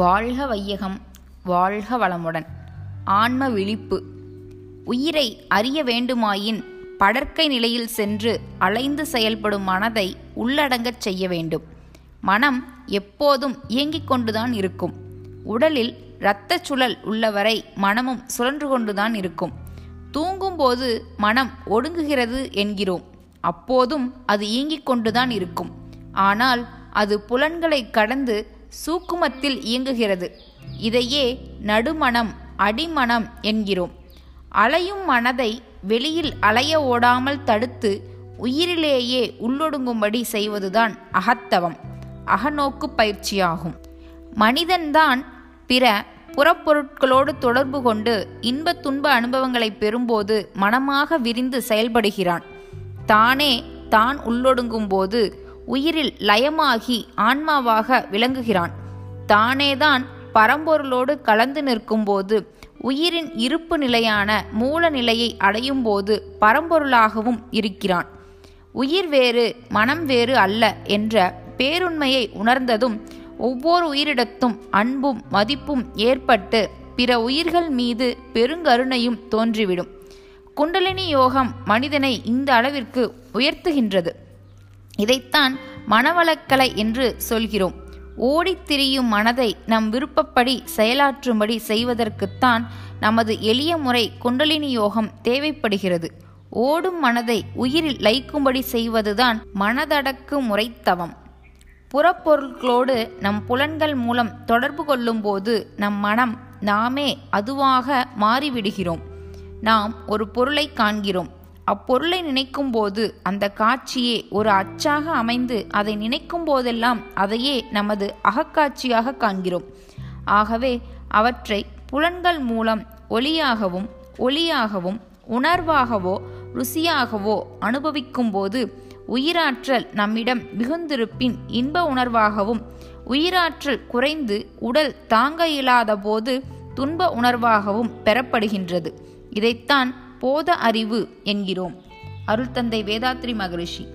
வாழ்க வையகம் வாழ்க வளமுடன். ஆன்ம விழிப்பு. உயிரை அறிய வேண்டுமாயின் படற்கை நிலையில் சென்று அலைந்து செயல்படும் மனதை உள்ளடங்கச் செய்ய வேண்டும். மனம் எப்போதும் இயங்கிக் கொண்டுதான் இருக்கும். உடலில் இரத்த சுழல் உள்ளவரை மனமும் சுழன்று கொண்டுதான் இருக்கும். தூங்கும்போது மனம் ஒடுங்குகிறது என்கிறோம். அப்போதும் அது இயங்கிக் கொண்டுதான் இருக்கும். ஆனால் அது புலன்களை கடந்து சூக்குமத்தில் இயங்குகிறது. இதையே நடுமணம் அடிமணம் என்கிறோம். அலையும் மனதை வெளியில் அலைய ஓடாமல் தடுத்து உயிரிலேயே உள்ளொடுங்கும்படி செய்வதுதான் அகத்தவம் அகநோக்கு பயிற்சியாகும். மனிதன்தான் பிற புறப்பொருட்களோடு தொடர்பு கொண்டு இன்ப துன்ப அனுபவங்களை பெறும்போது மனமாக விரிந்து செயல்படுகிறான். தானே தான் உள்ளொடுங்கும்போது உயிரில் லயமாகி ஆன்மாவாக விளங்குகிறான். தானேதான் பரம்பொருளோடு கலந்து நிற்கும்போது உயிரின் இருப்பு நிலையான மூல நிலையை அடையும்போது பரம்பொருளாகவும் இருக்கிறான். உயிர் வேறு மனம் வேறு அல்ல என்ற பேருண்மையை உணர்ந்ததும் ஒவ்வொரு உயிரிடத்தும் அன்பும் மதிப்பும் ஏற்பட்டு பிற உயிர்கள் மீது பெருங்கருணையும் தோன்றிவிடும். குண்டலினி யோகம் மனிதனை இந்த அளவிற்கு உயர்த்துகின்றது. இதைத்தான் மனவளக்கலை என்று சொல்கிறோம். ஓடித் திரியும் மனதை நம் விருப்பப்படி செயலாற்றும்படி செய்வதற்குத்தான் நமது எளிய முறை குண்டலினி யோகம் தேவைப்படுகிறது. ஓடும் மனதை உயிரில் லைக்கும்படி செய்வதுதான் மனதடக்கு முறைத்தவம். புறப்பொருட்களோடு நம் புலன்கள் மூலம் தொடர்பு கொள்ளும்போது நம் மனம் நாமே அதுவாக மாறிவிடுகிறோம். நாம் ஒரு பொருளை காண்கிறோம். அப்பொருளை நினைக்கும் போது அந்த காட்சியே ஒரு அச்சாக அமைந்து அதை நினைக்கும் போதெல்லாம் அதையே நமது அகக்காட்சியாக காண்கிறோம். ஆகவே அவற்றை புலன்கள் மூலம் ஒளியாகவும் ஒளியாகவும் உணர்வாகவோ ருசியாகவோ அனுபவிக்கும் போது உயிராற்றல் நம்மிடம் மிகுந்திருப்பின் இன்ப உணர்வாகவும் உயிராற்றல் குறைந்து உடல் தாங்க இயலாத போது துன்ப உணர்வாகவும் பெறப்படுகின்றது. இதைத்தான் போத அறிவு என்கிறோம். அருள்தந்தை வேதாத்ரி மகரிஷி.